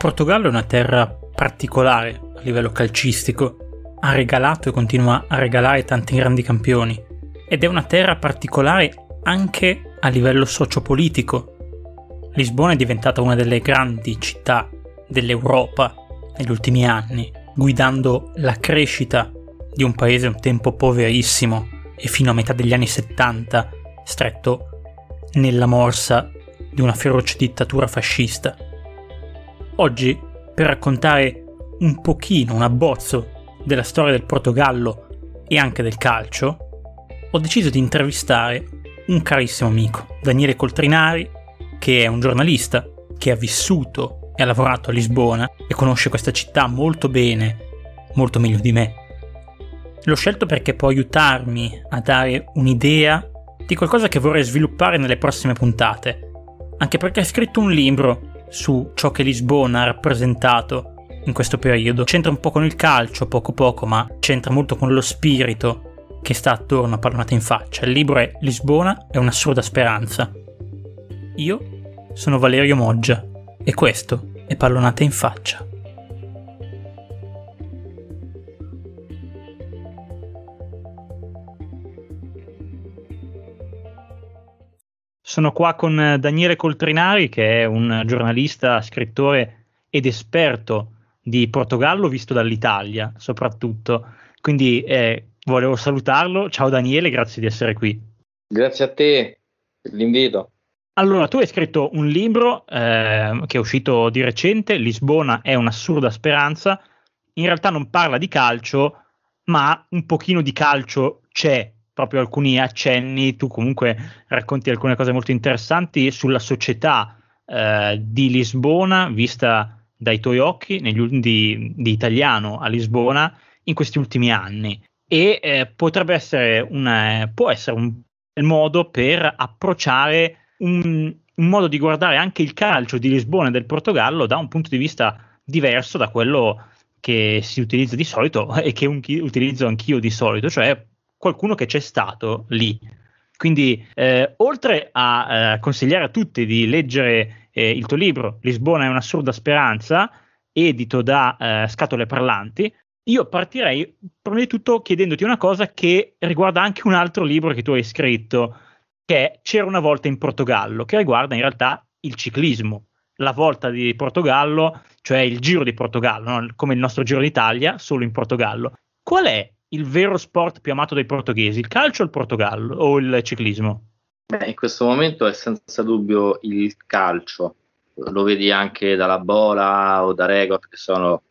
Portogallo è una terra particolare a livello calcistico, ha regalato e continua a regalare tanti grandi campioni ed è una terra particolare anche a livello sociopolitico. Lisbona è diventata una delle grandi città dell'Europa negli ultimi anni, guidando la crescita di un paese un tempo poverissimo e fino a metà degli anni 70 stretto nella morsa di una feroce dittatura fascista. Oggi, per raccontare un pochino, un abbozzo della storia del Portogallo e anche del calcio, ho deciso di intervistare un carissimo amico, Daniele Coltrinari, che è un giornalista che ha vissuto e ha lavorato a Lisbona e conosce questa città molto bene, molto meglio di me. L'ho scelto perché può aiutarmi a dare un'idea di qualcosa che vorrei sviluppare nelle prossime puntate, anche perché ha scritto un libro su ciò che Lisbona ha rappresentato in questo periodo. C'entra un po' con il calcio, poco poco, ma c'entra molto con lo spirito che sta attorno a Pallonata in faccia. Il libro è Lisbona è un'assurda speranza. Io sono Valerio Moggia e questo è Pallonata in faccia. Sono qua con eh, Daniele Coltrinari, che è un giornalista, scrittore ed esperto di Portogallo, visto dall'Italia soprattutto. Quindi eh, volevo salutarlo. Ciao Daniele, grazie di essere qui. Grazie a te per l'invito. Allora, tu hai scritto un libro eh, che è uscito di recente, Lisbona è un'assurda speranza. In realtà non parla di calcio, ma un pochino di calcio c'è proprio alcuni accenni, tu comunque racconti alcune cose molto interessanti sulla società eh, di Lisbona vista dai tuoi occhi negli, di, di, italiano a Lisbona in questi ultimi anni. E eh, potrebbe essere un, può essere un modo per approcciare un, un modo di guardare anche il calcio di Lisbona e del Portogallo da un punto di vista diverso da quello che si utilizza di solito e che un, utilizzo anch'io di solito, cioè qualcuno che c'è stato lì. Quindi, eh, oltre a eh, consigliare a tutti di leggere eh, il tuo libro Lisbona è un'assurda speranza, edito da eh, Scatole Parlanti, io partirei prima di tutto chiedendoti una cosa che riguarda anche un altro libro che tu hai scritto, che è C'era una volta in Portogallo, che riguarda in realtà il ciclismo, la volta di Portogallo, cioè il giro di Portogallo, no? come il nostro giro d'Italia, solo in Portogallo. Qual è il vero sport più amato dai portoghesi, il calcio o il Portogallo o il ciclismo? Beh, in questo momento è senza dubbio il calcio, lo vedi anche dalla Bola o da Regot che sono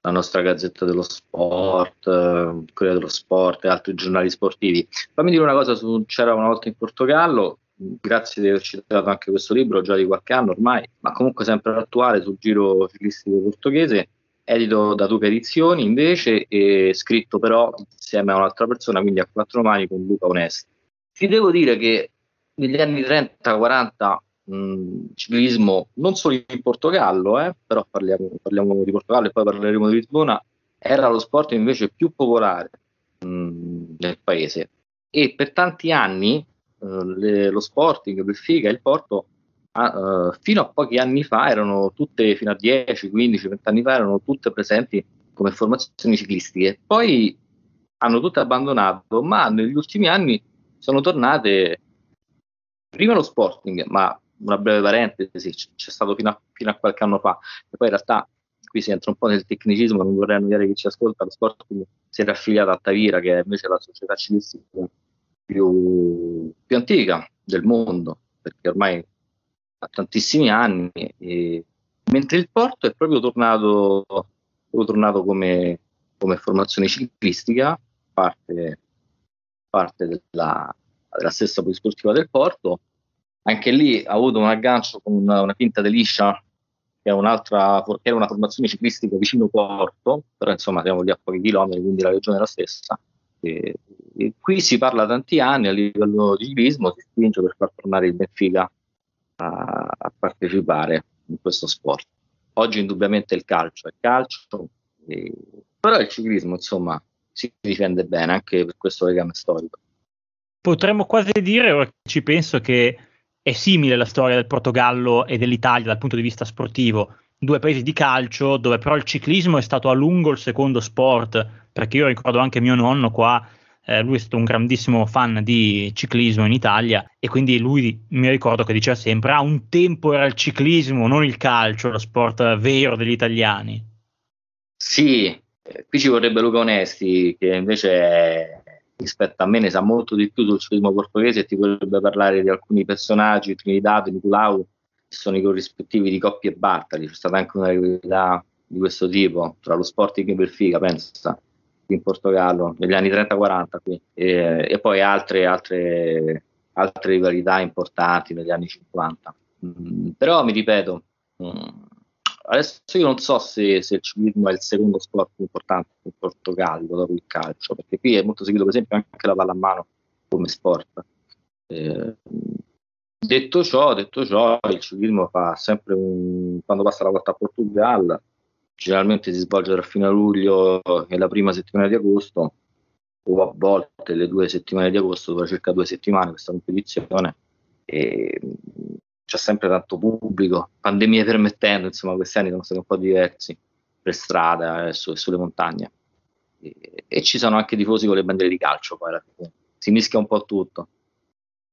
la nostra gazzetta dello sport, eh, quella dello sport e altri giornali sportivi. Fammi dire una cosa su C'era una volta in Portogallo, grazie di aver citato anche questo libro già di qualche anno ormai, ma comunque sempre attuale sul giro ciclistico portoghese edito da Duca Edizioni invece e scritto però insieme a un'altra persona, quindi a quattro mani con Luca Onesti. Ti devo dire che negli anni 30-40 ciclismo, non solo in Portogallo, eh, però parliamo, parliamo, di Portogallo e poi parleremo di Lisbona, era lo sport invece più popolare mh, nel paese e per tanti anni uh, le, lo Sporting, il Figa il Porto uh, fino a pochi anni fa erano tutte, fino a 10, 15, 20 anni fa, erano tutte presenti come formazioni ciclistiche. Poi hanno tutte abbandonato, ma negli ultimi anni sono tornate prima lo Sporting, ma una breve parentesi, c'è stato fino a, fino a qualche anno fa, e poi in realtà qui si entra un po' nel tecnicismo, non vorrei annoiare chi ci ascolta, lo Sporting si era affiliato a Tavira, che è invece la società ciclistica più, più antica del mondo, perché ormai tantissimi anni, e, mentre il Porto è proprio tornato, proprio tornato come, come, formazione ciclistica, parte, parte della, della stessa polisportiva del Porto. Anche lì ha avuto un aggancio con una, una Quinta de Liscia, che che era una formazione ciclistica vicino Porto, però insomma siamo lì a pochi chilometri, quindi la regione è la stessa. E, e qui si parla tanti anni a livello di ciclismo, si spinge per far tornare il Benfica a, a partecipare in questo sport. Oggi indubbiamente il calcio è calcio, e, però il ciclismo insomma si difende bene anche per questo legame storico. Potremmo quasi dire, ora ci penso, che è simile la storia del Portogallo e dell'Italia dal punto di vista sportivo. due paesi di calcio dove però il ciclismo è stato a lungo il secondo sport, perché io ricordo anche mio nonno qua, eh, lui è stato un grandissimo fan di ciclismo in Italia e quindi lui mi ricordo che diceva sempre, ah un tempo era il ciclismo, non il calcio, lo sport vero degli italiani. Sì, eh, qui ci vorrebbe Luca Onesti che invece rispetto a me ne sa molto di più sul ciclismo portoghese e ti potrebbe parlare di alcuni personaggi, Trinidad, Nicolau, che sono i corrispettivi di Coppi e Bartali. C'è stata anche una rivalità di questo tipo tra lo Sporting e Benfica, pensa, in Portogallo, negli anni 30-40 qui, e, e, poi altre, altre, altre, rivalità importanti negli anni 50. Mm, però mi ripeto, mm, adesso io non so se, se, il ciclismo è il secondo sport più importante in Portogallo dopo il calcio, perché qui è molto seguito per esempio anche la pallamano come sport. Eh, detto, ciò, detto ciò, il ciclismo fa sempre un, quando passa la volta a Portogallo, generalmente si svolge tra fine luglio e la prima settimana di agosto, o a volte le due settimane di agosto, dura circa due settimane questa competizione. E c'è sempre tanto pubblico, pandemie permettendo, insomma questi anni sono stati un po' diversi per strada e, su, sulle montagne. E, e, ci sono anche tifosi con le bandiere di calcio, poi alla fine si mischia un po' tutto.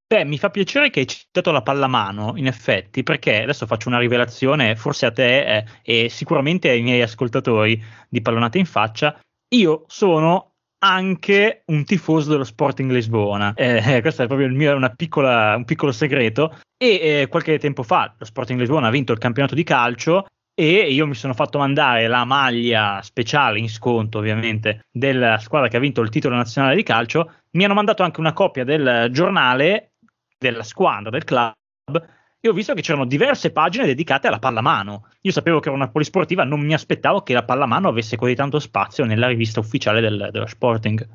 Beh, mi fa piacere che hai citato la pallamano, in effetti, perché adesso faccio una rivelazione, forse a te eh, e sicuramente ai miei ascoltatori di Pallonate in faccia. Io sono anche un tifoso dello Sporting Lisbona. Eh, questo è proprio mio, piccola, un piccolo segreto. E eh, qualche tempo fa lo Sporting Lisbona ha vinto il campionato di calcio e io mi sono fatto mandare la maglia speciale in sconto, ovviamente, della squadra che ha vinto il titolo nazionale di calcio. Mi hanno mandato anche una copia del giornale della squadra, del club e ho visto che c'erano diverse pagine dedicate alla pallamano. Io sapevo che era una polisportiva, non mi aspettavo che la pallamano avesse così tanto spazio nella rivista ufficiale del, dello Sporting.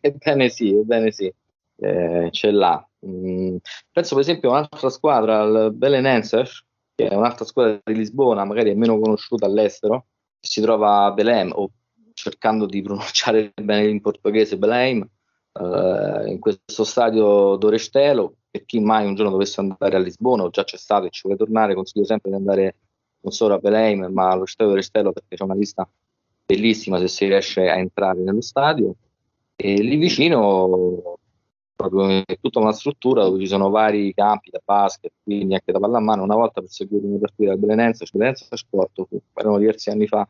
Ebbene sì, ebbene sì, eh, ce l'ha. Mm, penso per esempio a un'altra squadra, il Belenenses, che è un'altra squadra di Lisbona, magari è meno conosciuta all'estero, si trova a Belém, o cercando di pronunciare bene in portoghese Belém, eh, in questo stadio d'Orestelo, per chi mai un giorno dovesse andare a Lisbona o già c'è stato e ci vuole tornare, consiglio sempre di andare non solo a Belém ma allo Stadio del Restello perché c'è una vista bellissima se si riesce a entrare nello stadio e lì vicino proprio è tutta una struttura dove ci sono vari campi da basket, quindi anche da pallamano. Una volta per seguire una partita del Belenense, cioè Belenense Sport, erano diversi anni fa,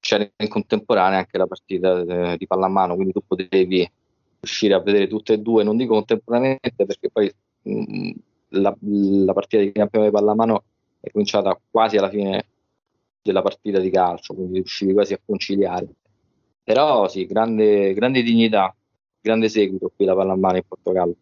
c'era in contemporanea anche la partita eh, di pallamano, quindi tu potevi riuscire a vedere tutte e due, non dico contemporaneamente perché poi mh, mm, la, la, partita di campione di pallamano è cominciata quasi alla fine della partita di calcio, quindi riuscivi quasi a conciliare. Però sì, grande, grande dignità, grande seguito qui la pallamano in Portogallo.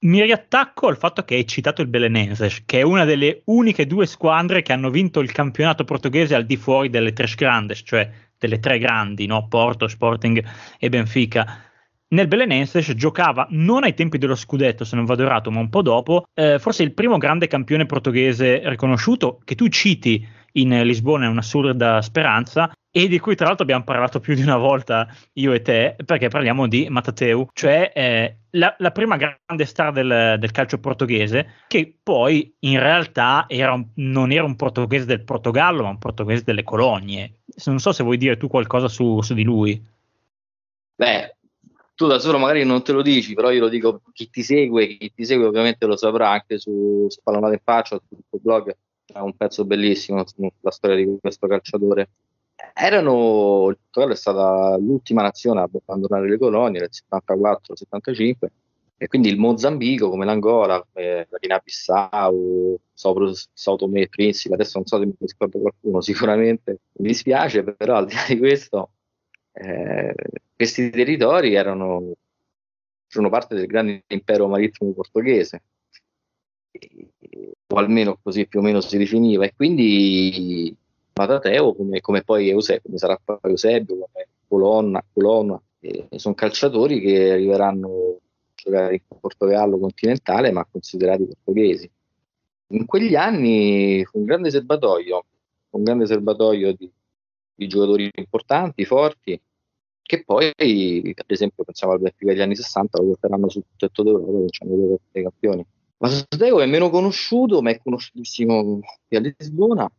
Mi riattacco al fatto che hai citato il Belenenses, che è una delle uniche due squadre che hanno vinto il campionato portoghese al di fuori delle tre grandes, cioè delle tre grandi, no? Porto, Sporting e Benfica nel Belenenses giocava non ai tempi dello scudetto, se non vado errato, ma un po' dopo, eh, forse il primo grande campione portoghese riconosciuto che tu citi in Lisbona è un'assurda speranza e di cui tra l'altro abbiamo parlato più di una volta io e te perché parliamo di Matateu, cioè eh, la, la, prima grande star del, del, calcio portoghese che poi in realtà era un, non era un portoghese del Portogallo ma un portoghese delle colonie. Non so se vuoi dire tu qualcosa su, su di lui. Beh, tu da solo magari non te lo dici, però io lo dico chi ti segue, chi ti segue ovviamente lo saprà anche su Spallonate in Faccia, sul tuo blog, c'è un pezzo bellissimo sulla storia di questo calciatore. Erano, il Portogallo è stata l'ultima nazione a abbandonare le colonie nel 74-75 e quindi il Mozambico come l'Angola, come la Guinea-Bissau, Sao Tomé e Principe, adesso non so se mi ricordo qualcuno sicuramente, mi dispiace, però al di là di questo eh, questi territori erano, erano, parte del grande impero marittimo portoghese, o almeno così più o meno si definiva, e quindi Matateo, come, come poi Eusebio, come sarà poi Eusebio, come Colonna, Colonna eh, sono calciatori che arriveranno a giocare in Portogallo continentale, ma considerati portoghesi. In quegli anni fu un grande serbatoio, un grande serbatoio di, di giocatori importanti, forti, che poi, ad esempio, pensiamo al Benfica degli anni 60, lo porteranno sul tetto d'Europa, vincendo due campioni. Ma Sotego è meno conosciuto, ma è conosciutissimo qui a Lisbona.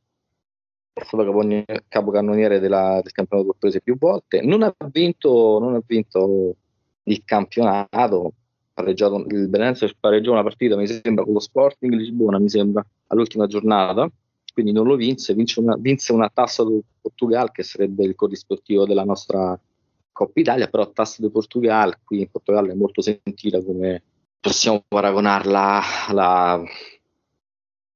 è stato capocannoniere della, del campionato portoghese più volte, non ha vinto, non ha vinto il campionato, pareggiato, il Benenzo pareggiò una partita, mi sembra, con lo Sporting Lisbona, mi sembra, all'ultima giornata, quindi non lo vinse, vinse una, vinse una tassa del Portugal che sarebbe il corrispettivo della nostra Coppa Italia, però tassa del Portugal qui in Portogallo è molto sentita come possiamo paragonarla alla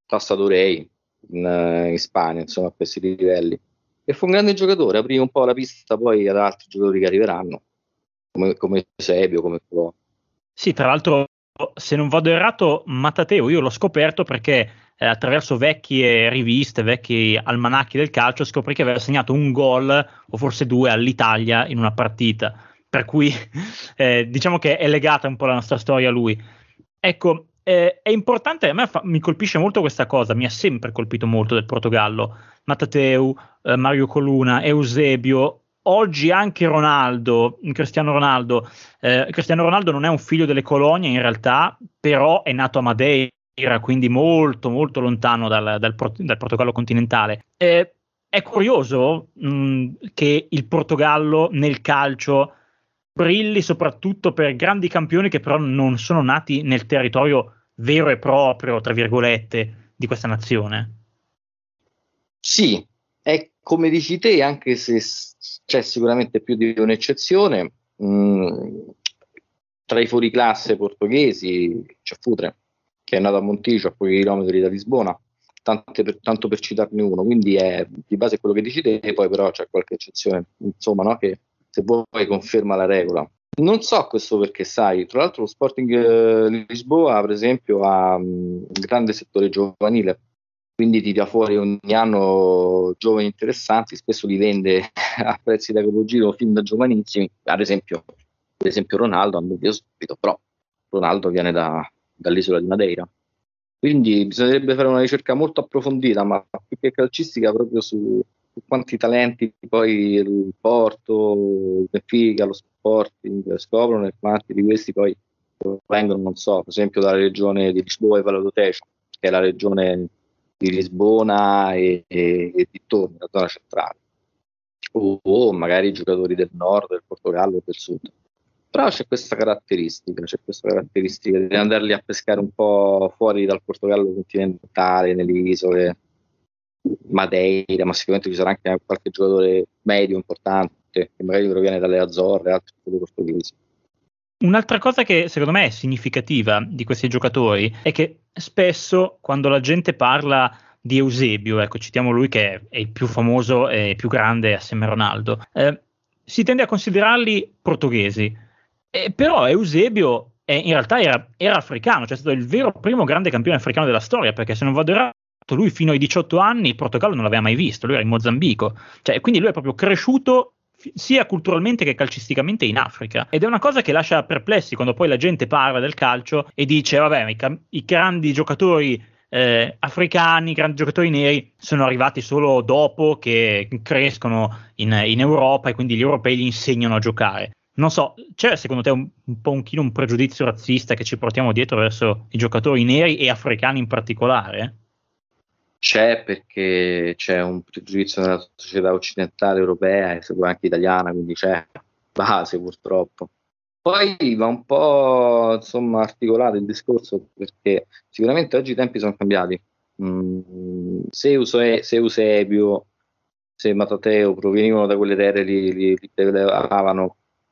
tassa d'Orei in, in Spagna, insomma a questi livelli. E fu un grande giocatore, aprì un po' la pista poi ad altri giocatori che arriveranno, come, come Sebio, come Pro. Sì, tra l'altro, se non vado errato, Matateo io l'ho scoperto perché eh, attraverso vecchie riviste, vecchi almanacchi del calcio, scoprì che aveva segnato un gol o forse due all'Italia in una partita. Per cui eh, diciamo che è legata un po' la nostra storia a lui. Ecco, eh, è importante, a me fa, mi colpisce molto questa cosa, mi ha sempre colpito molto del Portogallo. Matateu, eh, Mario Coluna, Eusebio, oggi anche Ronaldo, Cristiano Ronaldo. Eh, Cristiano Ronaldo non è un figlio delle colonie in realtà, però è nato a Madeira, quindi molto molto lontano dal, dal, dal Portogallo continentale. Eh, è curioso mh, che il Portogallo nel calcio brilli soprattutto per grandi campioni che però non sono nati nel territorio vero e proprio, tra virgolette, di questa nazione. Sì, è come dici te, anche se c'è sicuramente più di un'eccezione, mh, mm, tra i fuoriclasse portoghesi c'è Futre, che è nato a Montijo, a pochi chilometri da Lisbona, per, tanto per citarne uno, quindi è di base quello che dici poi però c'è qualche eccezione, insomma, no? che se vuoi conferma la regola. Non so questo perché, sai, tra l'altro lo Sporting eh, Lisboa, per esempio, ha un grande settore giovanile, quindi ti dà fuori ogni anno giovani interessanti, spesso li vende a prezzi da capogiro fin da giovanissimi, ad esempio, ad esempio Ronaldo, detto subito, però Ronaldo viene da, dall'isola di Madeira. Quindi bisognerebbe fare una ricerca molto approfondita, ma più che calcistica, proprio su, su quanti talenti poi il Porto, il Benfica, lo Sporting scoprono e quanti di questi poi vengono, non so, per esempio dalla regione di Lisboa e Valladolid, che è la regione di Lisbona e, e, e dintorni, la zona centrale, o, o, magari giocatori del nord, del Portogallo o del sud. Però c'è questa caratteristica, c'è questa caratteristica di andarli a pescare un po' fuori dal Portogallo continentale, nelle isole, Madeira, ma sicuramente ci sarà anche qualche giocatore medio importante che magari proviene dalle Azzorre, altri portoghesi. Un'altra cosa che secondo me è significativa di questi giocatori è che spesso quando la gente parla di Eusebio, ecco, citiamo lui che è il più famoso e più grande assieme a Ronaldo, eh, si tende a considerarli portoghesi. Eh, però Eusebio è, in realtà era, era, africano, cioè è stato il vero primo grande campione africano della storia, perché se non vado errato lui fino ai 18 anni il Portogallo non l'aveva mai visto, lui era in Mozambico, cioè, quindi lui è proprio cresciuto sia culturalmente che calcisticamente in Africa. Ed è una cosa che lascia perplessi quando poi la gente parla del calcio e dice: Vabbè, i, i grandi giocatori eh, africani, grandi giocatori neri sono arrivati solo dopo che crescono in, in, Europa e quindi gli europei gli insegnano a giocare. Non so, c'è secondo te un, un po' un, un pregiudizio razzista che ci portiamo dietro verso i giocatori neri e africani in particolare? C'è perché c'è un pregiudizio nella società occidentale europea e secondo anche italiana, quindi c'è base purtroppo. Poi va un po' insomma articolato il discorso perché sicuramente oggi i tempi sono cambiati. Mm, se, Euse, se Eusebio, se Matateo provenivano da quelle terre li, li, li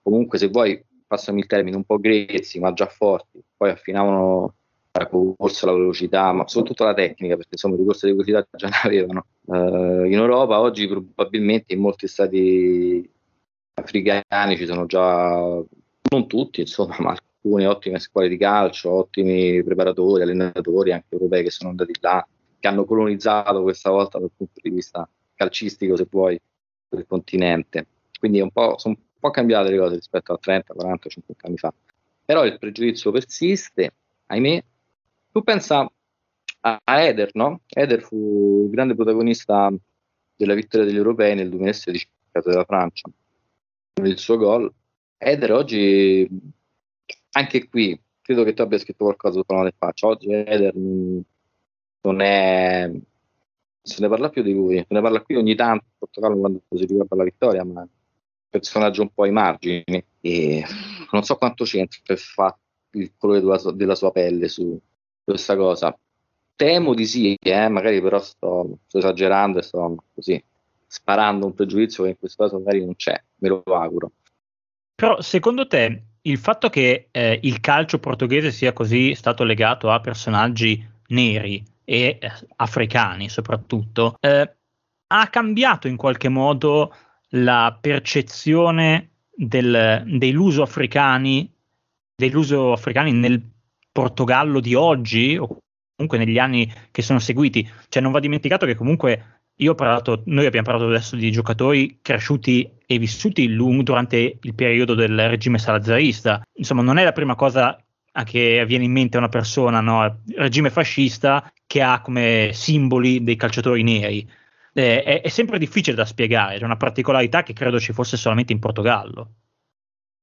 comunque se vuoi, passami il termine, un po' grezzi ma già forti, poi affinavano la corsa, la velocità, ma soprattutto la tecnica, perché insomma di corsa di velocità già ne avevano. Uh, in Europa oggi probabilmente in molti stati africani ci sono già, non tutti insomma, ma alcune ottime scuole di calcio, ottimi preparatori, allenatori anche europei che sono andati là, che hanno colonizzato questa volta dal punto di vista calcistico, se vuoi, del continente. Quindi sono un po' cambiate le cose rispetto a 30, 40, 50 anni fa. Però il pregiudizio persiste, ahimè, tu pensa a, Eder, no? Eder fu il grande protagonista della vittoria degli europei nel 2016 della Francia con il suo gol. Eder oggi, anche qui, credo che tu abbia scritto qualcosa sulla mano faccia. Oggi Eder non è, se ne parla più di lui, se ne parla qui ogni tanto, in Portogallo quando si riguarda la vittoria, ma un personaggio un po' ai margini e non so quanto c'entra il, fatto, il colore della sua, della sua, pelle su questa cosa. Temo di sì, eh, magari però sto, sto esagerando e sto così sparando un pregiudizio che in questo caso magari non c'è, me lo auguro. Però secondo te il fatto che eh, il calcio portoghese sia così stato legato a personaggi neri e eh, africani soprattutto, eh, ha cambiato in qualche modo la percezione del, dei luso-africani, dei luso-africani nel Portogallo di oggi o comunque negli anni che sono seguiti. Cioè non va dimenticato che comunque io ho parlato, noi abbiamo parlato adesso di giocatori cresciuti e vissuti lungo durante il periodo del regime salazarista. Insomma, non è la prima cosa che viene in mente una persona, no? Regime fascista che ha come simboli dei calciatori neri. Eh, è, è, sempre difficile da spiegare, è una particolarità che credo ci fosse solamente in Portogallo.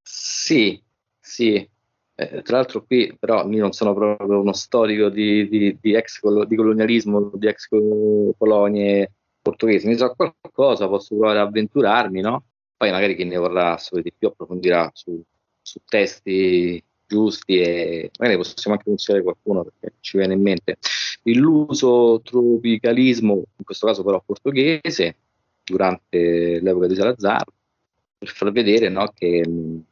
Sì, sì. Eh, tra l'altro qui però io non sono proprio uno storico di, di, di ex di colonialismo, di ex colonie portoghesi, ne so qualcosa, posso provare a avventurarmi, no? Poi magari chi ne vorrà sapere di più approfondirà su, su testi giusti e magari possiamo anche consigliare qualcuno perché ci viene in mente l'uso tropicalismo, in questo caso però portoghese, durante l'epoca di Salazar, per far vedere no, che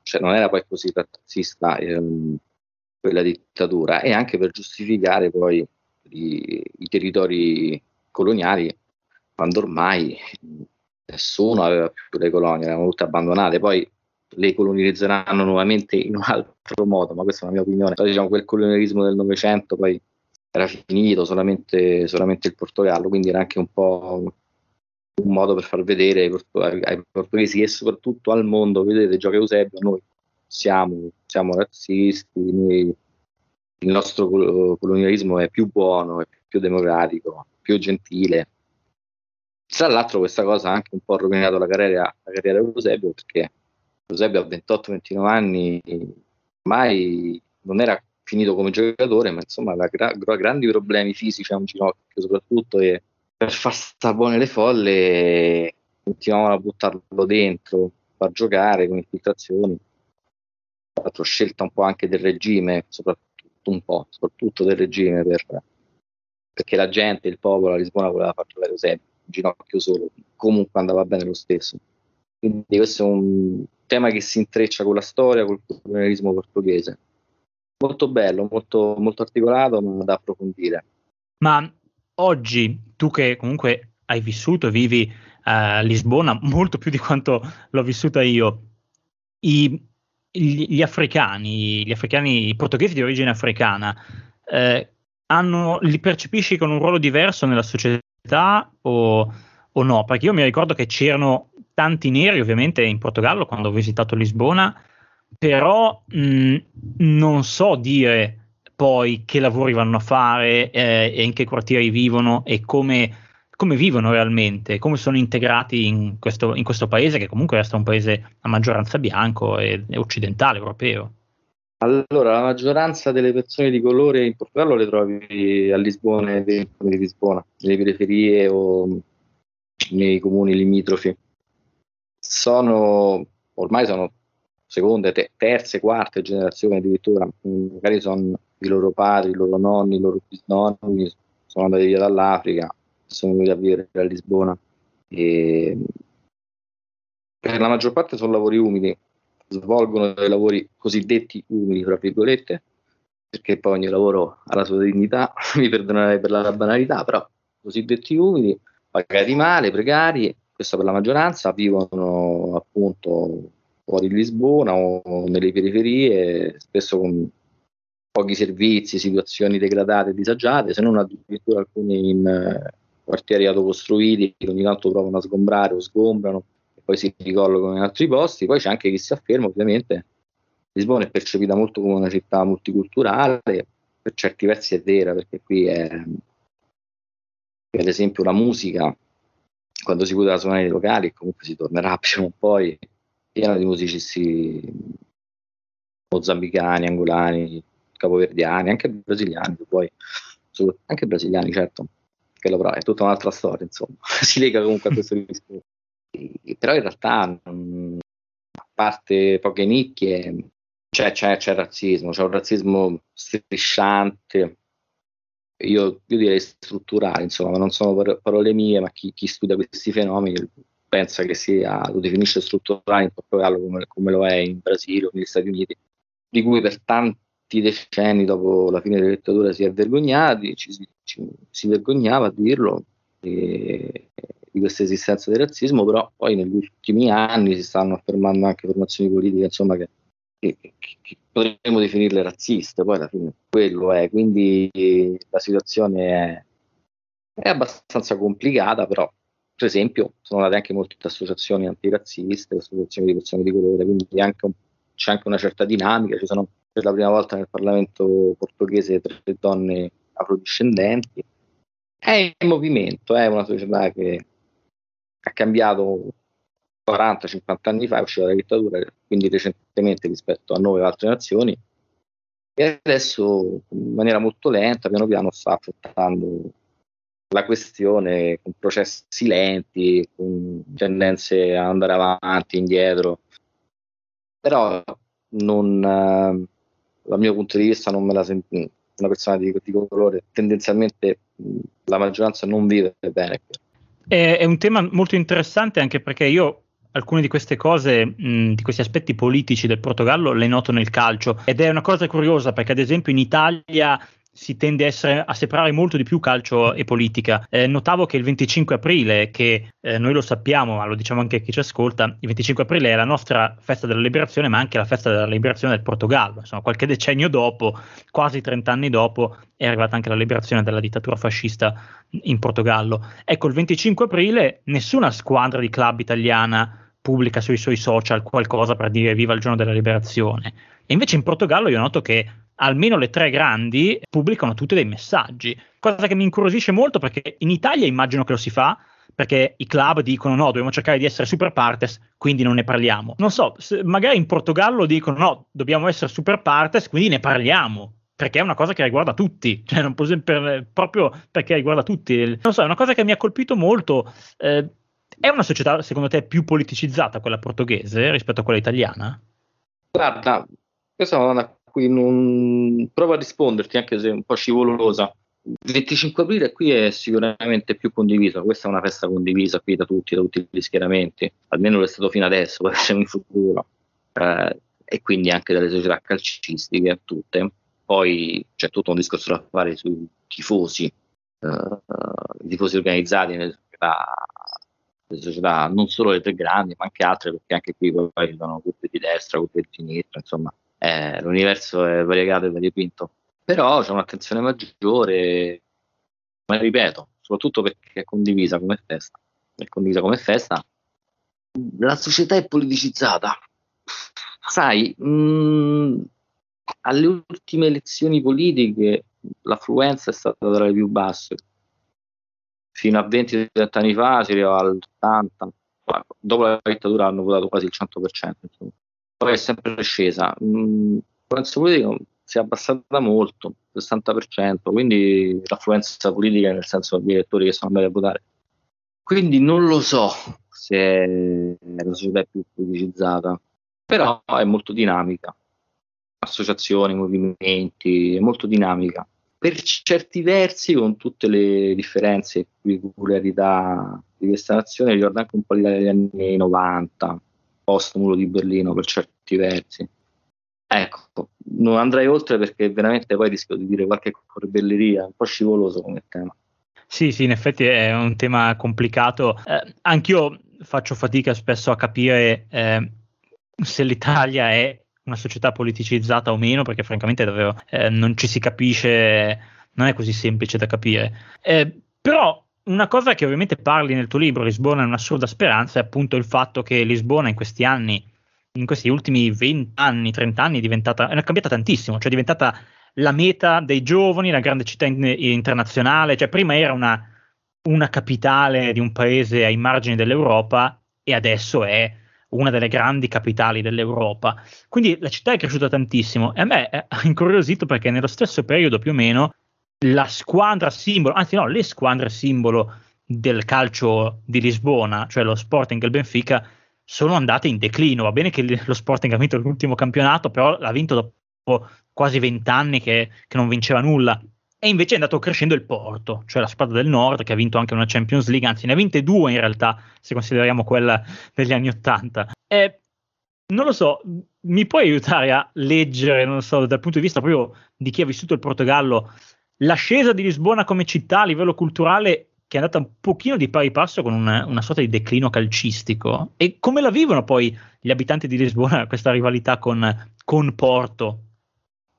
cioè, non era poi così razzista ehm, quella dittatura e anche per giustificare poi i, i territori coloniali quando ormai nessuno aveva più le colonie, erano tutte abbandonate, poi le colonizzeranno nuovamente in un altro modo, ma questa è la mia opinione. Però, diciamo, quel colonialismo del Novecento poi era finito, solamente, solamente, il Portogallo, quindi era anche un po' un modo per far vedere ai, ai portoghesi e soprattutto al mondo, vedete Gioca Eusebio, noi siamo, siamo razzisti, noi, il nostro colonialismo è più buono, è più democratico, più gentile, tra l'altro questa cosa ha anche un po' rovinato la carriera, la carriera di Eusebio perché Eusebio a 28-29 anni mai non era finito come giocatore, ma insomma aveva gra- grandi problemi fisici a un ginocchio soprattutto e per far sta buone le folle continuavano a buttarlo dentro, far giocare con infiltrazioni. Tra l'altro scelta un po' anche del regime, soprattutto un po', soprattutto del regime per, perché la gente, il popolo a Lisbona voleva far giocare Eusebio ginocchio solo, comunque andava bene lo stesso. Quindi questo è un tema che si intreccia con la storia, col colonialismo portoghese. Molto bello, molto, molto articolato, ma da approfondire. Ma oggi, tu che comunque hai vissuto e vivi a Lisbona molto più di quanto l'ho vissuta io, i, gli, gli, africani, gli africani, i portoghesi di origine africana, eh, hanno, li percepisci con un ruolo diverso nella società o, o no? Perché io mi ricordo che c'erano tanti neri ovviamente in Portogallo quando ho visitato Lisbona, però mh, non so dire poi che lavori vanno a fare eh, e in che quartieri vivono e come, come, vivono realmente, come sono integrati in questo, in questo, paese che comunque resta un paese a maggioranza bianco e, e occidentale, europeo. Allora, la maggioranza delle persone di colore in Portogallo le trovi a Lisbona di Lisbona, nelle periferie o nei comuni limitrofi. Sono, ormai sono seconde, te, terze, quarte generazioni addirittura, magari sono i loro padri, i loro nonni, i loro bisnonni, sono andati via dall'Africa, sono venuti a vivere a Lisbona. E per la maggior parte sono lavori umili, svolgono dei lavori cosiddetti umili, tra virgolette, perché poi ogni lavoro ha la sua dignità, mi perdonerei per la banalità, però cosiddetti umili, pagati male, precari, questo per la maggioranza, vivono appunto fuori Lisbona o nelle periferie, spesso con pochi servizi, situazioni degradate e disagiate, se non addirittura alcuni in eh, quartieri autocostruiti che ogni tanto provano a sgombrare o sgombrano poi si ricollocano in altri posti, poi c'è anche chi si afferma ovviamente. Lisbona è percepita molto come una città multiculturale, per certi versi è vera, perché qui è, per esempio la musica, quando si potrà suonare nei locali, comunque si tornerà prima o poi pieno di musicisti mozambicani, angolani, capoverdiani, anche brasiliani, poi, anche brasiliani certo, che prova, è tutta un'altra storia, insomma, si lega comunque a questo discorso. Però in realtà, a parte poche nicchie, c'è, c'è, c'è razzismo, c'è un razzismo strisciante, io, io, direi strutturale, insomma, non sono parole mie, ma chi, chi, studia questi fenomeni pensa che sia, lo definisce strutturale in Portogallo come, come lo è in Brasile o negli Stati Uniti, di cui per tanti decenni dopo la fine della dittatura si è vergognati, ci, ci, si vergognava a dirlo e, di questa esistenza del razzismo, però poi negli ultimi anni si stanno affermando anche formazioni politiche insomma, che, che, che potremmo definirle razziste, poi alla fine quello è, quindi la situazione è, è abbastanza complicata, però per esempio sono nate anche molte associazioni antirazziste, associazioni di persone di colore, quindi anche un, c'è anche una certa dinamica, ci sono per la prima volta nel Parlamento portoghese tre donne afrodiscendenti, è in movimento, è una società che ha cambiato 40-50 anni fa, è uscita dalla dittatura, quindi recentemente rispetto a nove altre nazioni, e adesso in maniera molto lenta, piano piano sta affrontando la questione con processi lenti, con tendenze ad andare avanti, indietro, però non, dal mio punto di vista non me la sento una persona di, di colore tendenzialmente la maggioranza non vive bene. È, è un tema molto interessante anche perché io alcune di queste cose, mh, di questi aspetti politici del Portogallo, le noto nel calcio. Ed è una cosa curiosa perché ad esempio in Italia si tende a, essere, a, separare molto di più calcio e politica. Eh, notavo che il 25 aprile, che eh, noi lo sappiamo, ma lo diciamo anche a chi ci ascolta, il 25 aprile è la nostra festa della liberazione, ma anche la festa della liberazione del Portogallo. Insomma, qualche decennio dopo, quasi 30 anni dopo, è arrivata anche la liberazione dalla dittatura fascista in Portogallo. Ecco, il 25 aprile nessuna squadra di club italiana pubblica sui suoi social qualcosa per dire viva il giorno della liberazione. E invece in Portogallo io noto che almeno le tre grandi pubblicano tutte dei messaggi, cosa che mi incuriosisce molto perché in Italia immagino che lo si fa perché i club dicono no, dobbiamo cercare di essere super partes, quindi non ne parliamo. Non so, magari in Portogallo dicono no, dobbiamo essere super partes, quindi ne parliamo. Perché è una cosa che riguarda tutti, cioè non per, proprio perché riguarda tutti. Non so, è una cosa che mi ha colpito molto. Eh, è una società, secondo te, più politicizzata quella portoghese rispetto a quella italiana? Guarda, questa è una cui non provo a risponderti, anche se è un po' scivolosa. Il 25 aprile qui è sicuramente più condiviso, questa è una festa condivisa qui da tutti, da tutti gli schieramenti, almeno lo è stato fino adesso, poi siamo in futuro, eh, e quindi anche dalle società calcistiche, tutte. Poi c'è tutto un discorso da fare sui tifosi, eh, i tifosi organizzati nelle società le società, non solo le tre grandi, ma anche altre, perché anche qui poi ci sono gruppi di destra, gruppi di sinistra, insomma, eh, l'universo è variegato e variopinto. Però c'è un'attenzione maggiore, ma ripeto, soprattutto perché è condivisa come festa. È condivisa come festa. La società è politicizzata. Sai, mh, mm, alle ultime elezioni politiche l'affluenza è stata tra le più basse fino a 20-30 anni fa si arrivava all'80, dopo la dittatura hanno votato quasi il 100%, insomma. Poi è sempre scesa. Mm, l'affluenza politica si è abbassata molto, il 60%, quindi l'affluenza politica nel senso di elettori che sono andati a votare. Quindi non lo so se la società è più politicizzata, però è molto dinamica. Associazioni, movimenti, è molto dinamica per certi versi, con tutte le differenze e peculiarità di questa nazione, ricorda anche un po' l'Italia degli anni 90, post muro di Berlino per certi versi. Ecco, non andrei oltre perché veramente poi rischio di dire qualche corbelleria, un po' scivoloso come tema. Sì, sì, in effetti è un tema complicato. Eh, anch'io faccio fatica spesso a capire eh, se l'Italia è una società politicizzata o meno, perché francamente davvero eh, non ci si capisce, non è così semplice da capire. Eh, però una cosa che ovviamente parli nel tuo libro, Lisbona è un'assurda speranza, è appunto il fatto che Lisbona in questi anni, in questi ultimi 20 anni, 30 anni, è, diventata, è cambiata tantissimo, cioè è diventata la meta dei giovani, la grande città in, internazionale, cioè prima era una, una capitale di un paese ai margini dell'Europa e adesso è una delle grandi capitali dell'Europa. Quindi la città è cresciuta tantissimo e a me ha incuriosito perché nello stesso periodo più o meno la squadra simbolo, anzi no, le squadre simbolo del calcio di Lisbona, cioè lo Sporting e il Benfica, sono andate in declino. Va bene che lo Sporting ha vinto l'ultimo campionato, però l'ha vinto dopo quasi vent'anni che, che non vinceva nulla. E invece è andato crescendo il Porto, cioè la squadra del Nord, che ha vinto anche una Champions League, anzi ne ha vinte due in realtà, se consideriamo quella degli anni Ottanta. Non lo so, mi puoi aiutare a leggere, non so, dal punto di vista proprio di chi ha vissuto il Portogallo, l'ascesa di Lisbona come città a livello culturale che è andata un pochino di pari passo con una, una, sorta di declino calcistico. E come la vivono poi gli abitanti di Lisbona questa rivalità con, con Porto?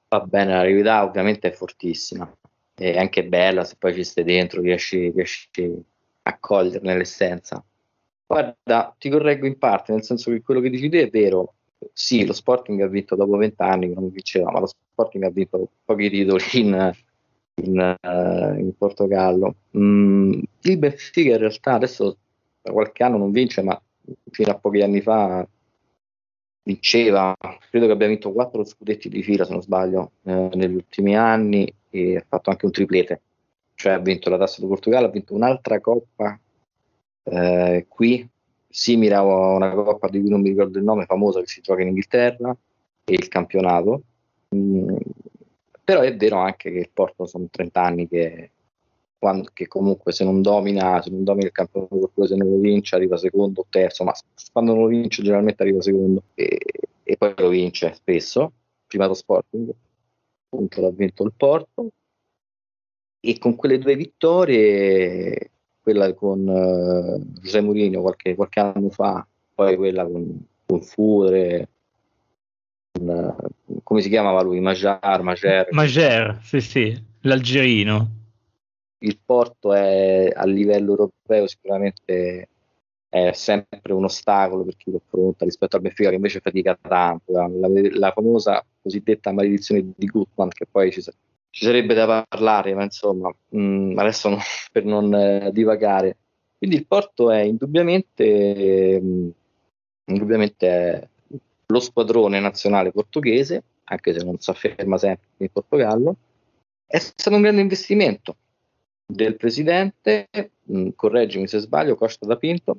Va bene, la rivalità ovviamente è fortissima, è anche bella se poi ci stai dentro, riesci, riesci a coglierne l'essenza. Guarda, ti correggo in parte, nel senso che quello che dici te è vero. Sì, lo Sporting ha vinto dopo vent'anni, non vinceva, ma lo Sporting ha vinto pochi titoli in, in, uh, in Portogallo. Mm, il Benfica in realtà adesso da qualche anno non vince, ma fino a pochi anni fa vinceva, credo che abbia vinto quattro scudetti di fila se non sbaglio eh, negli ultimi anni e ha fatto anche un triplete, cioè ha vinto la tassa di Portogallo, ha vinto un'altra coppa eh, qui, simile a una coppa di cui non mi ricordo il nome, famosa che si gioca in Inghilterra e il campionato. Mm, però è vero anche che il Porto sono 30 anni che, quando, che comunque se non domina, se non domina il campionato portoghese se non lo vince arriva secondo o terzo, ma quando non lo vince generalmente arriva secondo. E, e poi lo vince spesso, prima lo Sporting, appunto l'ha vinto il Porto. E con quelle due vittorie, quella con uh, José Mourinho qualche, qualche, anno fa, poi quella con, con Fure, come si chiamava lui? Majar, Mager. Mager, sì, sì, l'algerino. Il Porto è a livello europeo sicuramente è sempre un ostacolo per chi lo affronta rispetto al Benfica che invece fatica tanto. La, la, la famosa cosiddetta maledizione di Gutman che poi ci, ci sarebbe da parlare, ma insomma, mh, mm, adesso no, per non eh, divagare. Quindi il Porto è indubbiamente, mh, mm, indubbiamente è lo squadrone nazionale portoghese, anche se non si afferma sempre in Portogallo, è stato un grande investimento del presidente, mh, mm, correggimi se sbaglio, Costa da Pinto,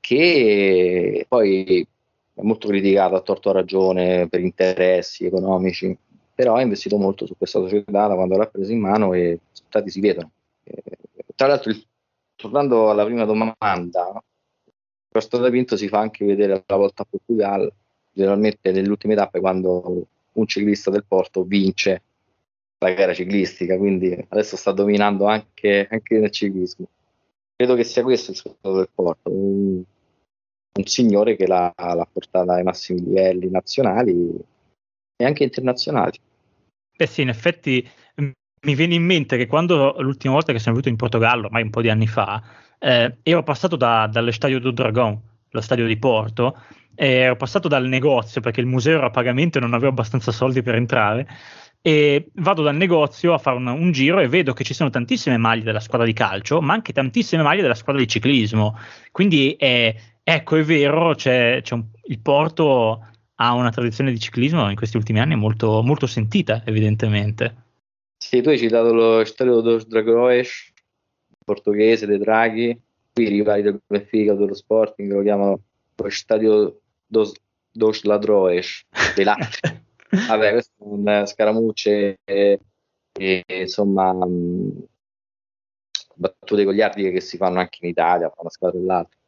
che poi è molto criticato a torto a ragione per interessi economici, però ha investito molto su questa società da quando l'ha presa in mano e i risultati si vedono. Eh, tra l'altro, tornando alla prima domanda, questo dipinto si fa anche vedere alla volta a Portugal, generalmente nelle ultime tappe quando un ciclista del Porto vince la gara ciclistica, quindi adesso sta dominando anche, anche nel ciclismo. Credo che sia questo il segreto del Porto, un, un signore che l'ha, l'ha, portata ai massimi livelli nazionali e anche internazionali. Eh sì, in effetti mi viene in mente che quando l'ultima volta che sono venuto in Portogallo, ormai un po' di anni fa, eh, ero passato da, dall'Estadio do Dragão, lo stadio di Porto, e ero passato dal negozio perché il museo era a pagamento e non avevo abbastanza soldi per entrare. E vado dal negozio a fare un, un, giro e vedo che ci sono tantissime maglie della squadra di calcio, ma anche tantissime maglie della squadra di ciclismo. Quindi è, ecco, è vero, c'è, c'è un, il Porto ha una tradizione di ciclismo in questi ultimi anni molto, molto sentita, evidentemente. Sì, tu hai citato lo stadio dos Dragões, portoghese dei Draghi, qui i rivali del Benfica, dello Sporting lo chiamano lo stadio dos, dos Ladroes, dei ladri. Vabbè, questo è un scaramucce e, e insomma mh, battute goliardiche che si fanno anche in Italia, fra una squadra e l'altra.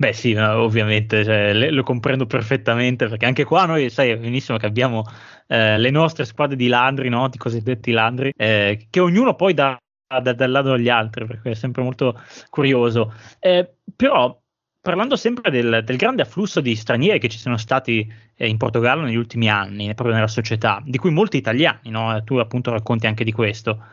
Beh sì, ovviamente, cioè, le, lo comprendo perfettamente perché anche qua noi sai benissimo che abbiamo eh, le nostre squadre di landri, no? di cosiddetti landri, eh, che ognuno poi dà, dà dal lato agli altri, perché è sempre molto curioso. Eh, però parlando sempre del, del, grande afflusso di stranieri che ci sono stati eh, in Portogallo negli ultimi anni, proprio nella società, di cui molti italiani, no? tu appunto racconti anche di questo,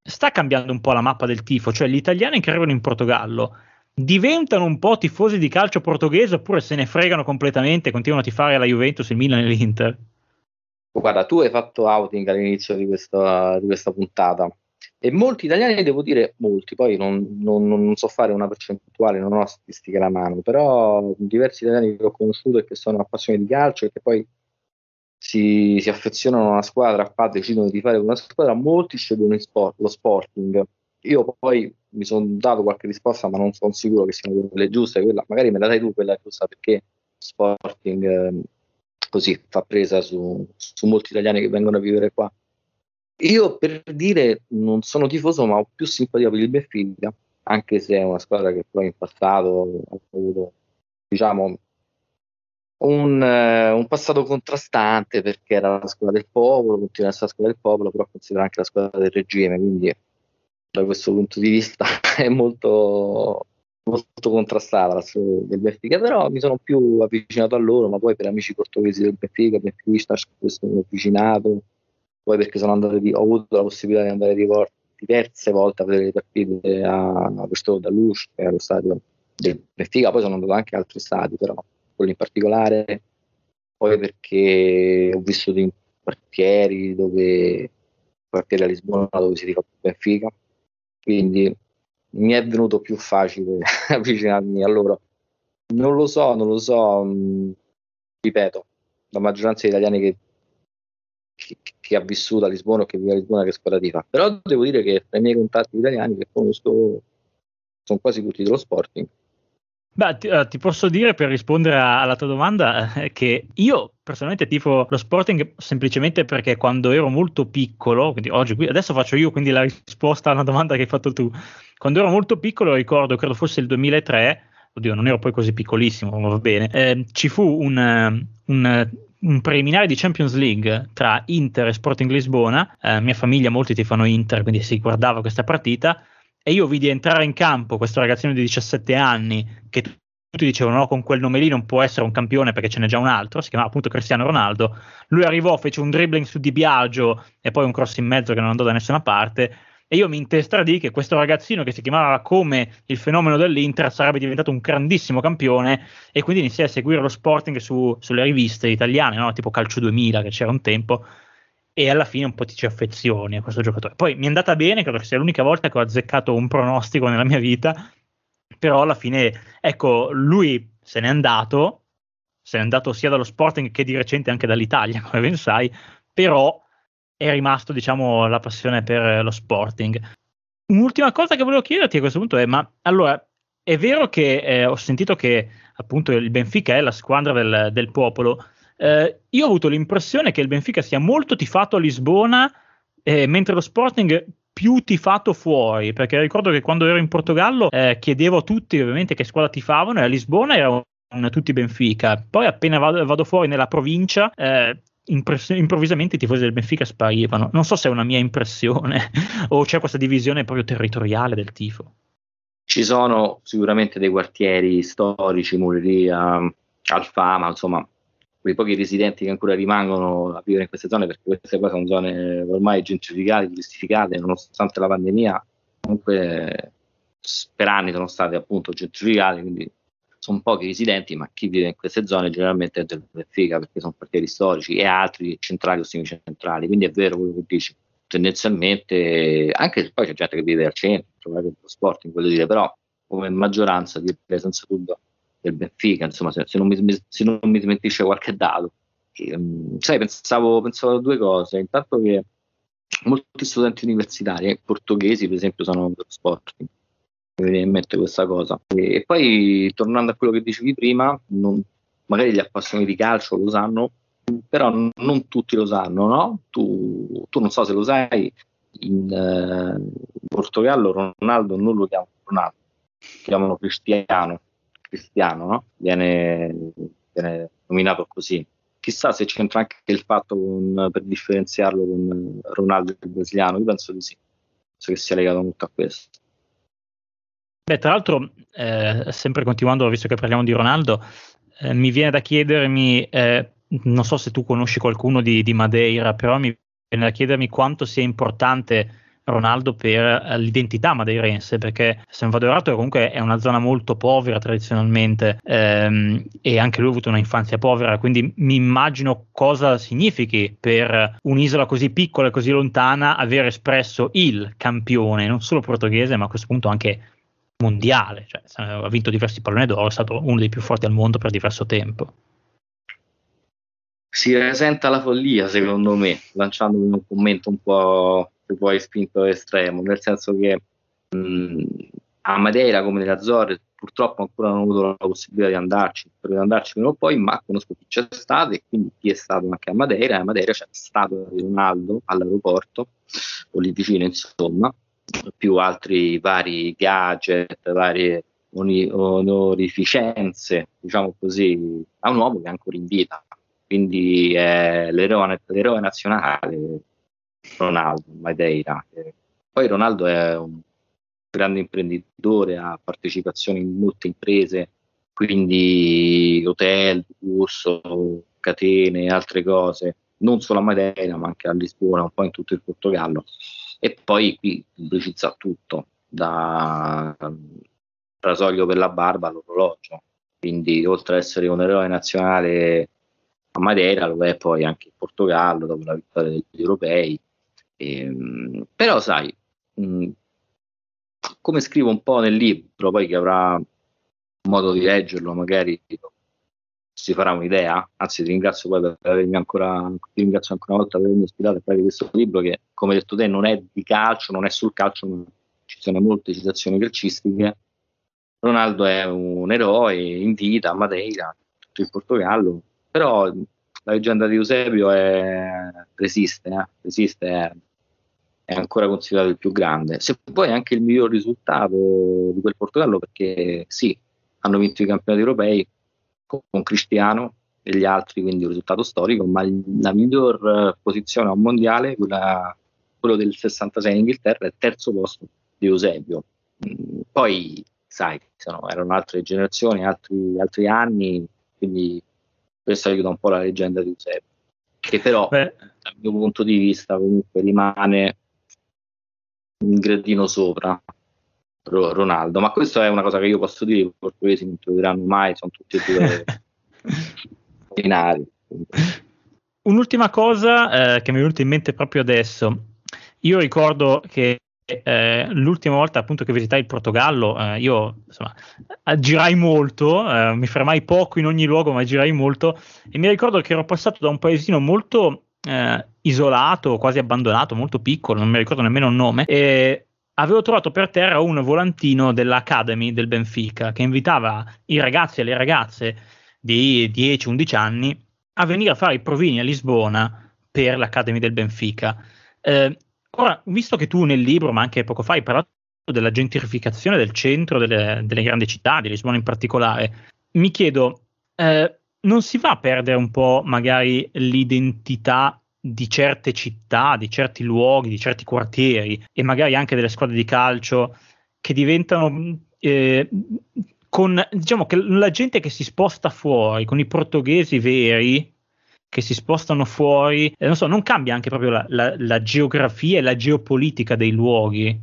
sta cambiando un po' la mappa del tifo, cioè gli italiani che arrivano in Portogallo diventano un po' tifosi di calcio portoghese oppure se ne fregano completamente e continuano a tifare la Juventus, il Milan e l'Inter? Guarda, tu hai fatto outing all'inizio di questa, di questa puntata e molti italiani, devo dire molti, poi non, non, non, so fare una percentuale, non ho statistiche alla mano, però diversi italiani che ho conosciuto e che sono appassionati di calcio e che poi si, si affezionano a una squadra, qua decidono di fare una squadra, molti scelgono sport, lo sporting. Io poi mi sono dato qualche risposta, ma non sono sicuro che siano quelle giuste. Quella, magari me la dai tu quella giusta perché Sporting eh, così fa presa su, su molti italiani che vengono a vivere qua. Io per dire non sono tifoso, ma ho più simpatia per il Benfica, anche se è una squadra che poi in passato ha avuto, diciamo, un, uh, un, passato contrastante perché era la scuola del popolo, continua a essere la scuola del popolo, però considera anche la scuola del regime, quindi da questo punto di vista è molto, molto contrastata la storia del Benfica, però mi sono più avvicinato a loro, ma poi per amici portoghesi del Benfica, Benfica, questo mi ho avvicinato, poi perché sono andato di, ho avuto la possibilità di andare di vor- diverse volte a vedere le partite a, a questo da Luce, che è lo stadio del Benfica, poi sono andato anche a altri stadi, però quello in particolare, poi perché ho vissuto in quartieri dove quartieri a Lisbona dove si rifa Benfica, quindi mi è venuto più facile avvicinarmi a loro. Non lo so, non lo so, mh, mm, ripeto, la maggioranza degli italiani che, che, che, ha vissuto a Lisbona o che vive a Lisbona che squadra ti fa, però devo dire che tra i miei contatti italiani che conosco sono quasi tutti dello Sporting Beh, ti, uh, ti, posso dire per rispondere alla tua domanda eh, che io personalmente tifo lo Sporting semplicemente perché quando ero molto piccolo, quindi oggi qui, adesso faccio io quindi la risposta alla domanda che hai fatto tu. Quando ero molto piccolo, ricordo, credo fosse il 2003, oddio, non ero poi così piccolissimo, ma va bene, eh, ci fu un, un un preliminare di Champions League tra Inter e Sporting Lisbona. Eh, mia famiglia, molti ti fanno Inter, quindi si guardava questa partita e io vidi entrare in campo questo ragazzino di 17 anni che tutti dicevano no, con quel nome lì non può essere un campione perché ce n'è già un altro, si chiamava appunto Cristiano Ronaldo. Lui arrivò, fece un dribbling su Di Biagio e poi un cross in mezzo che non andò da nessuna parte. E io mi intestradì che questo ragazzino che si chiamava come il fenomeno dell'Inter sarebbe diventato un grandissimo campione e quindi iniziai a seguire lo Sporting su, sulle riviste italiane, no? tipo Calcio 2000 che c'era un tempo e alla fine un po' ti ci affezioni a questo giocatore. Poi mi è andata bene, credo che sia l'unica volta che ho azzeccato un pronostico nella mia vita, però alla fine, ecco, lui se n'è andato, se n'è andato sia dallo Sporting che di recente anche dall'Italia, come ben sai, però è rimasto, diciamo, la passione per lo Sporting. Un'ultima cosa che volevo chiederti a questo punto è, ma allora, è vero che eh, ho sentito che appunto il Benfica è la squadra del, del popolo, eh, io ho avuto l'impressione che il Benfica sia molto tifato a Lisbona, eh, mentre lo Sporting più tifato fuori, perché ricordo che quando ero in Portogallo eh, chiedevo a tutti ovviamente che squadra tifavano e a Lisbona erano tutti Benfica. Poi appena vado, vado fuori nella provincia eh, improvvisamente i tifosi del Benfica sparivano. Non so se è una mia impressione o c'è questa divisione proprio territoriale del tifo. Ci sono sicuramente dei quartieri storici, Murria, Alfama, insomma, quei pochi residenti che ancora rimangono a vivere in queste zone, perché queste qua sono zone ormai gentrificate, turistificate, nonostante la pandemia, comunque per anni sono state appunto gentrificate, quindi sono pochi residenti, ma chi vive in queste zone generalmente è del Benfica, perché sono quartieri storici e altri centrali o semicentrali, quindi è vero quello che dici. Tendenzialmente, anche se poi c'è gente che vive al centro, lo sport, voglio dire, però come maggioranza direi senza dubbio del Benfica, insomma, se, se, non, mi, se non mi smentisce qualche dato. E, um, sai, pensavo, pensavo a due cose. Intanto che molti studenti universitari eh, portoghesi, per esempio, sono per sport. Mi viene in mente questa cosa. E, e, poi, tornando a quello che dicevi prima, non, magari gli appassionati di calcio lo sanno, però non tutti lo sanno, no? Tu, tu non so se lo sai, in uh, Portogallo Ronaldo non lo chiamano Ronaldo, lo chiamano Cristiano cristiano, no? viene, viene, nominato così. Chissà se c'entra anche il fatto con, per differenziarlo con Ronaldo il brasiliano, io penso di sì, penso che sia legato molto a questo. Beh, tra l'altro, eh, sempre continuando, visto che parliamo di Ronaldo, eh, mi viene da chiedermi, eh, non so se tu conosci qualcuno di, di Madeira, però mi viene da chiedermi quanto sia importante Ronaldo per eh, l'identità madeirense, perché San Vadorato comunque è una zona molto povera tradizionalmente ehm, e anche lui ha avuto una infanzia povera, quindi mi immagino cosa significhi per un'isola così piccola e così lontana aver espresso il campione, non solo portoghese, ma a questo punto anche mondiale, cioè, ha vinto diversi palloni d'oro, è stato uno dei più forti al mondo per diverso tempo. si presenta la follia, secondo me, lanciando un commento un po' poi spinto all'estremo, nel senso che mh, a Madeira come nelle Azzorre purtroppo ancora non ho avuto la possibilità di andarci, per andarci prima o poi, ma conosco chi c'è stato e quindi chi è stato anche a Madeira, a Madeira c'è stato Ronaldo all'aeroporto, o lì vicino insomma, più altri vari gadget, varie onorificenze, diciamo così, a un uomo che è ancora in vita, quindi è l'eroe, l'eroe nazionale Ronaldo, Madeira. Poi Ronaldo è un grande imprenditore, ha partecipazioni in molte imprese, quindi hotel, corso, catene altre cose, non solo a Madeira ma anche a Lisbona, un po' in tutto il Portogallo. E poi qui pubblicizza tutto, da rasoio per la barba all'orologio. Quindi oltre ad essere un eroe nazionale a Madeira, lo è poi anche in Portogallo dopo la vittoria degli europei. Ehm, però sai, mh, come scrivo un po' nel libro, poi che avrà modo di leggerlo, magari si farà un'idea. Anzi, ti ringrazio poi per avermi ancora, ti ringrazio ancora una volta per avermi ispirato a fare questo libro che, come detto te, non è di calcio, non è sul calcio, ma ci sono molte citazioni calcistiche. Ronaldo è un eroe in vita a Madeira, tutto il Portogallo, però la leggenda di Eusebio è, resiste, eh? resiste è, ancora considerato il più grande. Se poi è anche il miglior risultato di quel Portogallo, perché sì, hanno vinto i campionati europei con, Cristiano e gli altri, quindi un risultato storico, ma la miglior posizione a un mondiale, quella, quello del 66 in Inghilterra, è il terzo posto di Eusebio. Mm, poi sai, sono, erano altre generazioni, altri, altri anni, quindi questo aiuta un po' la leggenda di Eusebio, che però Beh. dal mio punto di vista comunque rimane un gradino sopra Ronaldo, ma questa è una cosa che io posso dire, i portoghesi non troveranno mai, sono tutti e due binari. Un'ultima cosa eh, che mi è venuta in mente proprio adesso, io ricordo che eh, l'ultima volta appunto che visitai il Portogallo, eh, io insomma girai molto, eh, mi fermai poco in ogni luogo, ma girai molto e mi ricordo che ero passato da un paesino molto eh, isolato, quasi abbandonato, molto piccolo, non mi ricordo nemmeno il nome, e avevo trovato per terra un volantino dell'Academy del Benfica che invitava i ragazzi e le ragazze di 10-11 anni a venire a fare i provini a Lisbona per l'Academy del Benfica. Eh, Ora, visto che tu nel libro, ma anche poco fa, hai parlato della gentrificazione del centro delle, delle grandi città, di Lisbona in particolare, mi chiedo, eh, non si va a perdere un po' magari l'identità di certe città, di certi luoghi, di certi quartieri e magari anche delle squadre di calcio che diventano eh, con diciamo che la gente che si sposta fuori, con i portoghesi veri, che si spostano fuori, eh, non so, non cambia anche proprio la, la, la geografia e la geopolitica dei luoghi?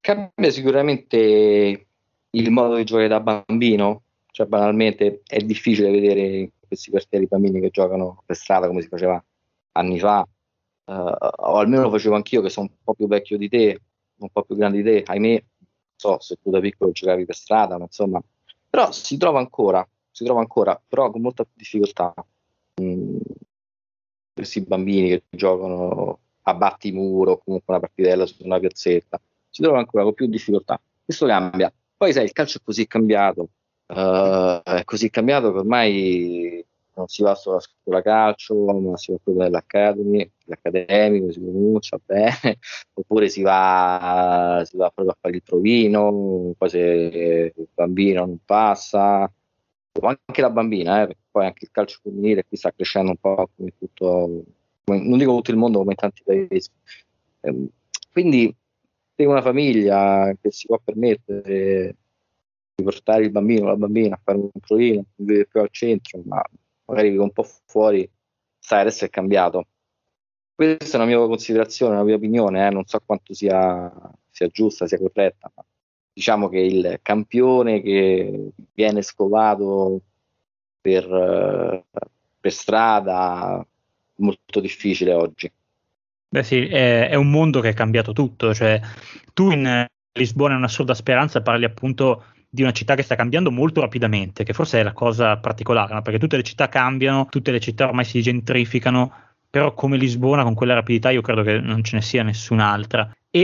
Cambia sicuramente il modo di giocare da bambino, cioè banalmente è difficile vedere questi quartieri bambini che giocano per strada come si faceva anni fa, uh, o almeno lo facevo anch'io che sono un po' più vecchio di te, un po' più grande di te, ahimè, so se tu da piccolo giocavi per strada, ma insomma, però si trova ancora, si trova ancora, però con molta difficoltà. Questi bambini che giocano a battimuro o comunque una partitella su una piazzetta, si trovano ancora con più difficoltà. Questo cambia. Poi sai, il calcio è così cambiato, uh, è così cambiato che ormai non si va solo a scuola calcio, ma si va proprio nell'academy, l'accademico si pronuncia bene, oppure si va, si va proprio a fare il provino, poi se il bambino non passa, anche la bambina, eh, poi anche il calcio femminile qui sta crescendo un po' come tutto, come, non dico tutto il mondo, come in tanti paesi. Eh, quindi se una famiglia che si può permettere di portare il bambino o la bambina a fare un provino, vive più al centro, ma magari vive un po' fuori, sai, adesso è cambiato. Questa è una mia considerazione, una mia opinione, eh, non so quanto sia, sia giusta, sia corretta, ma diciamo che il campione che viene scovato per, per strada molto difficile oggi. Beh sì, è, è, un mondo che è cambiato tutto, cioè tu in Lisbona è una sorda speranza parli appunto di una città che sta cambiando molto rapidamente, che forse è la cosa particolare, no? perché tutte le città cambiano, tutte le città ormai si gentrificano, però come Lisbona con quella rapidità io credo che non ce ne sia nessun'altra. E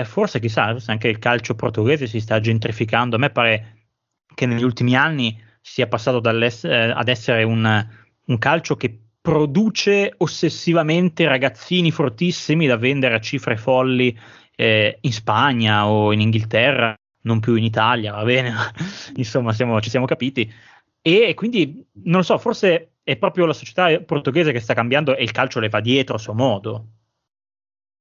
eh, forse chissà, forse anche il calcio portoghese si sta gentrificando, a me pare che negli ultimi anni sia passato eh, ad essere un, un calcio che produce ossessivamente ragazzini fortissimi da vendere a cifre folli eh, in Spagna o in Inghilterra, non più in Italia, va bene, insomma siamo, ci siamo capiti. E quindi, non lo so, forse è proprio la società portoghese che sta cambiando e il calcio le va dietro a suo modo.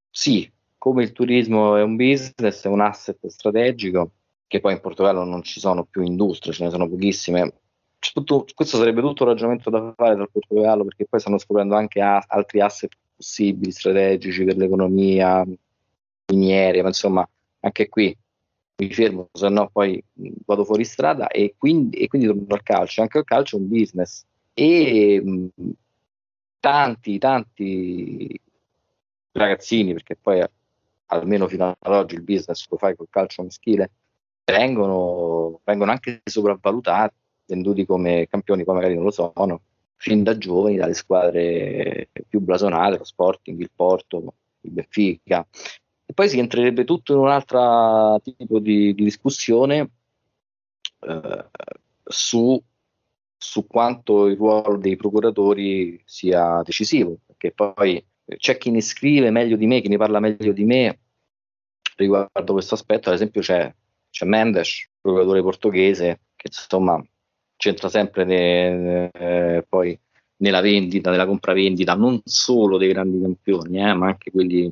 Sì, come il turismo è un business, è un asset strategico, che poi in Portogallo non ci sono più industrie, ce ne sono pochissime. Tutto, questo sarebbe tutto un ragionamento da fare dal Portogallo, perché poi stanno scoprendo anche a, altri asset possibili, strategici per l'economia, miniere, ma insomma, anche qui mi fermo, se no poi vado fuori strada e quindi, e quindi torno al calcio. Anche il calcio è un business. E tanti, tanti ragazzini, perché poi almeno fino ad oggi il business lo fai col calcio maschile, vengono, vengono anche sopravvalutati, venduti come campioni, poi magari non lo sono, fin da giovani dalle squadre più blasonate, lo Sporting, il Porto, il Benfica, e poi si entrerebbe tutto in un altro tipo di, di discussione eh, su, su, quanto il ruolo dei procuratori sia decisivo, perché poi c'è chi ne scrive meglio di me, chi ne parla meglio di me riguardo questo aspetto, ad esempio c'è, c'è Mendes, procuratore portoghese, che insomma c'entra sempre ne, eh, poi nella vendita, nella compravendita, non solo dei grandi campioni, eh, ma anche quelli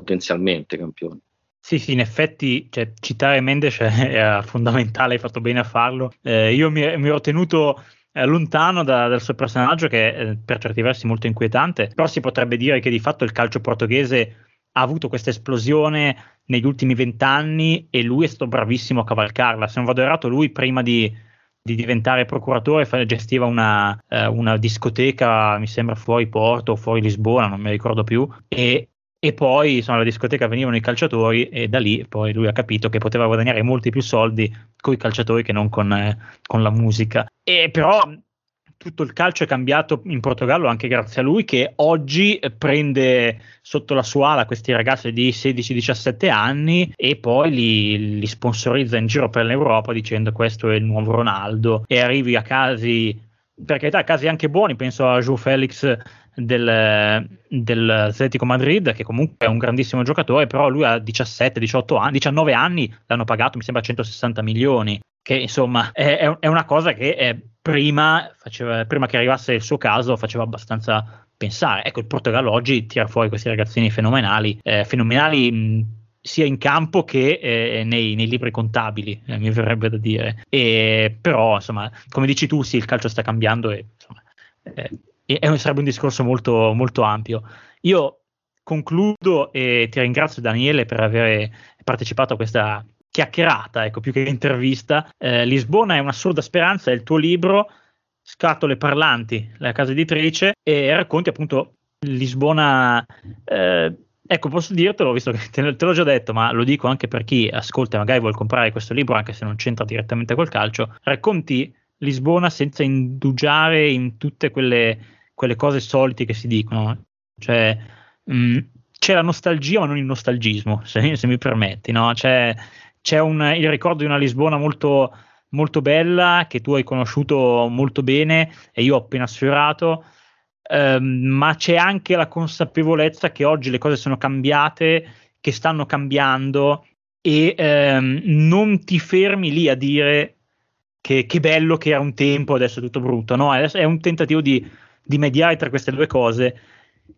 potenzialmente campioni. Sì, sì, in effetti cioè, citare Mendes era fondamentale, hai fatto bene a farlo. Eh, io mi, mi, ero tenuto eh, lontano da, dal suo personaggio, che è eh, per certi versi molto inquietante, però si potrebbe dire che di fatto il calcio portoghese ha avuto questa esplosione negli ultimi vent'anni e lui è stato bravissimo a cavalcarla. Se non vado errato, lui prima di, di diventare procuratore gestiva una, eh, una, discoteca, mi sembra fuori Porto o fuori Lisbona, non mi ricordo più, e e poi insomma, alla discoteca venivano i calciatori e da lì poi lui ha capito che poteva guadagnare molti più soldi con i calciatori che non con, eh, con la musica. E però tutto il calcio è cambiato in Portogallo anche grazie a lui che oggi prende sotto la sua ala questi ragazzi di 16-17 anni e poi li, li, sponsorizza in giro per l'Europa dicendo questo è il nuovo Ronaldo e arrivi a casi per carità casi anche buoni penso a Joe Felix del, dell'Atletico Madrid, che comunque è un grandissimo giocatore, però lui ha 17, 18 anni, 19 anni, l'hanno pagato mi sembra 160 milioni, che insomma è, è una cosa che è, prima, faceva, prima che arrivasse il suo caso faceva abbastanza pensare. Ecco, il Portogallo oggi tira fuori questi ragazzini fenomenali, eh, fenomenali mh, sia in campo che eh, nei, nei, libri contabili, eh, mi verrebbe da dire. E, però, insomma, come dici tu, sì, il calcio sta cambiando e insomma, e sarebbe un discorso molto, molto ampio. Io concludo e ti ringrazio Daniele per aver partecipato a questa chiacchierata, ecco, più che intervista. Eh, Lisbona è un'assurda speranza, è il tuo libro, Scatole parlanti, la casa editrice, e racconti appunto Lisbona. Eh, ecco, posso dirtelo, visto che te, te, l'ho già detto, ma lo dico anche per chi ascolta e magari vuole comprare questo libro, anche se non c'entra direttamente col calcio. Racconti Lisbona senza indugiare in tutte quelle quelle cose solite che si dicono. Cioè, mh, mm, c'è la nostalgia, ma non il nostalgismo, se, se mi permetti. No? C'è, c'è un, il ricordo di una Lisbona molto, molto bella che tu hai conosciuto molto bene e io ho appena sfiorato. Ehm, ma c'è anche la consapevolezza che oggi le cose sono cambiate, che stanno cambiando e ehm, non ti fermi lì a dire che, che, bello che era un tempo, adesso è tutto brutto. No, è un tentativo di di mediare tra queste due cose,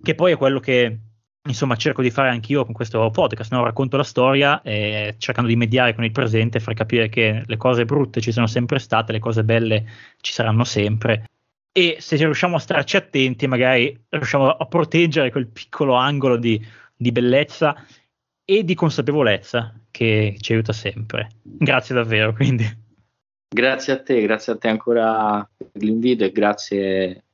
che poi è quello che insomma cerco di fare anch'io con questo podcast, no? racconto la storia eh, cercando di mediare con il presente, far capire che le cose brutte ci sono sempre state, le cose belle ci saranno sempre e se riusciamo a starci attenti magari riusciamo a proteggere quel piccolo angolo di, di bellezza e di consapevolezza che ci aiuta sempre. Grazie davvero, quindi. Grazie a te, grazie a te ancora per l'invito e grazie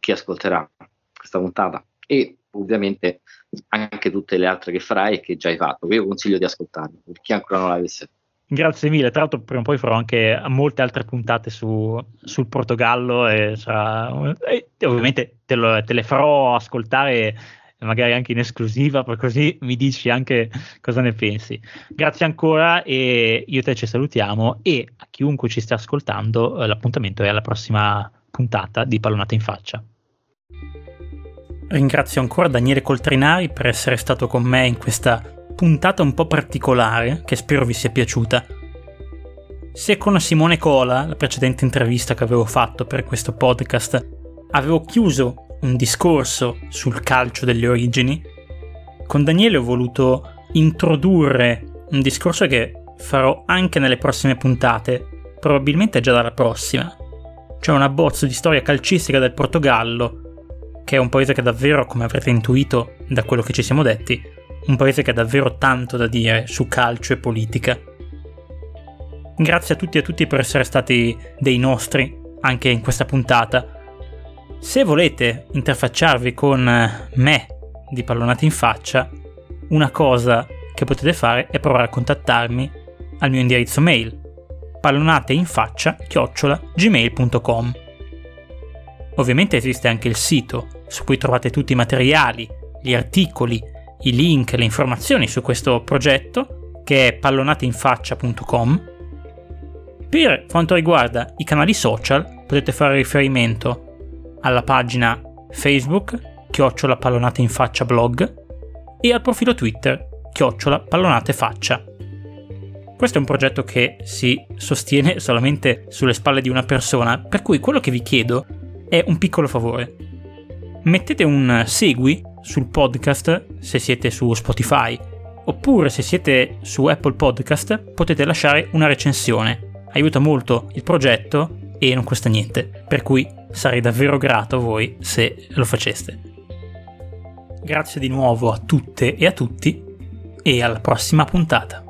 chi ascolterà questa puntata e ovviamente anche tutte le altre che farai e che già hai fatto. Io consiglio di ascoltarle per chi ancora non l'avesse Grazie mille, tra l'altro prima o poi farò anche molte altre puntate su, sul Portogallo e, sarà, e ovviamente te, lo, te, le farò ascoltare magari anche in esclusiva, così mi dici anche cosa ne pensi. Grazie ancora e io te ci salutiamo e a chiunque ci stia ascoltando eh, l'appuntamento è alla prossima puntata di Pallonata in faccia. Ringrazio ancora Daniele Coltrinari per essere stato con me in questa puntata un po' particolare che spero vi sia piaciuta. Se con Simone Cola, la precedente intervista che avevo fatto per questo podcast, avevo chiuso un discorso sul calcio delle origini, con Daniele ho voluto introdurre un discorso che farò anche nelle prossime puntate, probabilmente già dalla prossima, cioè un abbozzo di storia calcistica del Portogallo, che è un paese che davvero, come avrete intuito da quello che ci siamo detti, un paese che ha davvero tanto da dire su calcio e politica. Grazie a tutti e a tutti per essere stati dei nostri anche in questa puntata. Se volete interfacciarvi con me di Pallonate in faccia, una cosa che potete fare è provare a contattarmi al mio indirizzo mail pallonateinfaccia chiocciola gmail.com Ovviamente esiste anche il sito su cui trovate tutti i materiali, gli articoli i link, le informazioni su questo progetto che è pallonateinfaccia.com. Per quanto riguarda i canali social potete fare riferimento alla pagina Facebook chiocciola pallonate in faccia blog e al profilo Twitter chiocciola pallonate faccia. Questo è un progetto che si sostiene solamente sulle spalle di una persona, per cui quello che vi chiedo è un piccolo favore. Mettete un segui sul podcast se siete su Spotify, oppure se siete su Apple Podcast potete lasciare una recensione. Aiuta molto il progetto e non costa niente, per cui sarei davvero grato a voi se lo faceste. Grazie di nuovo a tutte e a tutti e alla prossima puntata.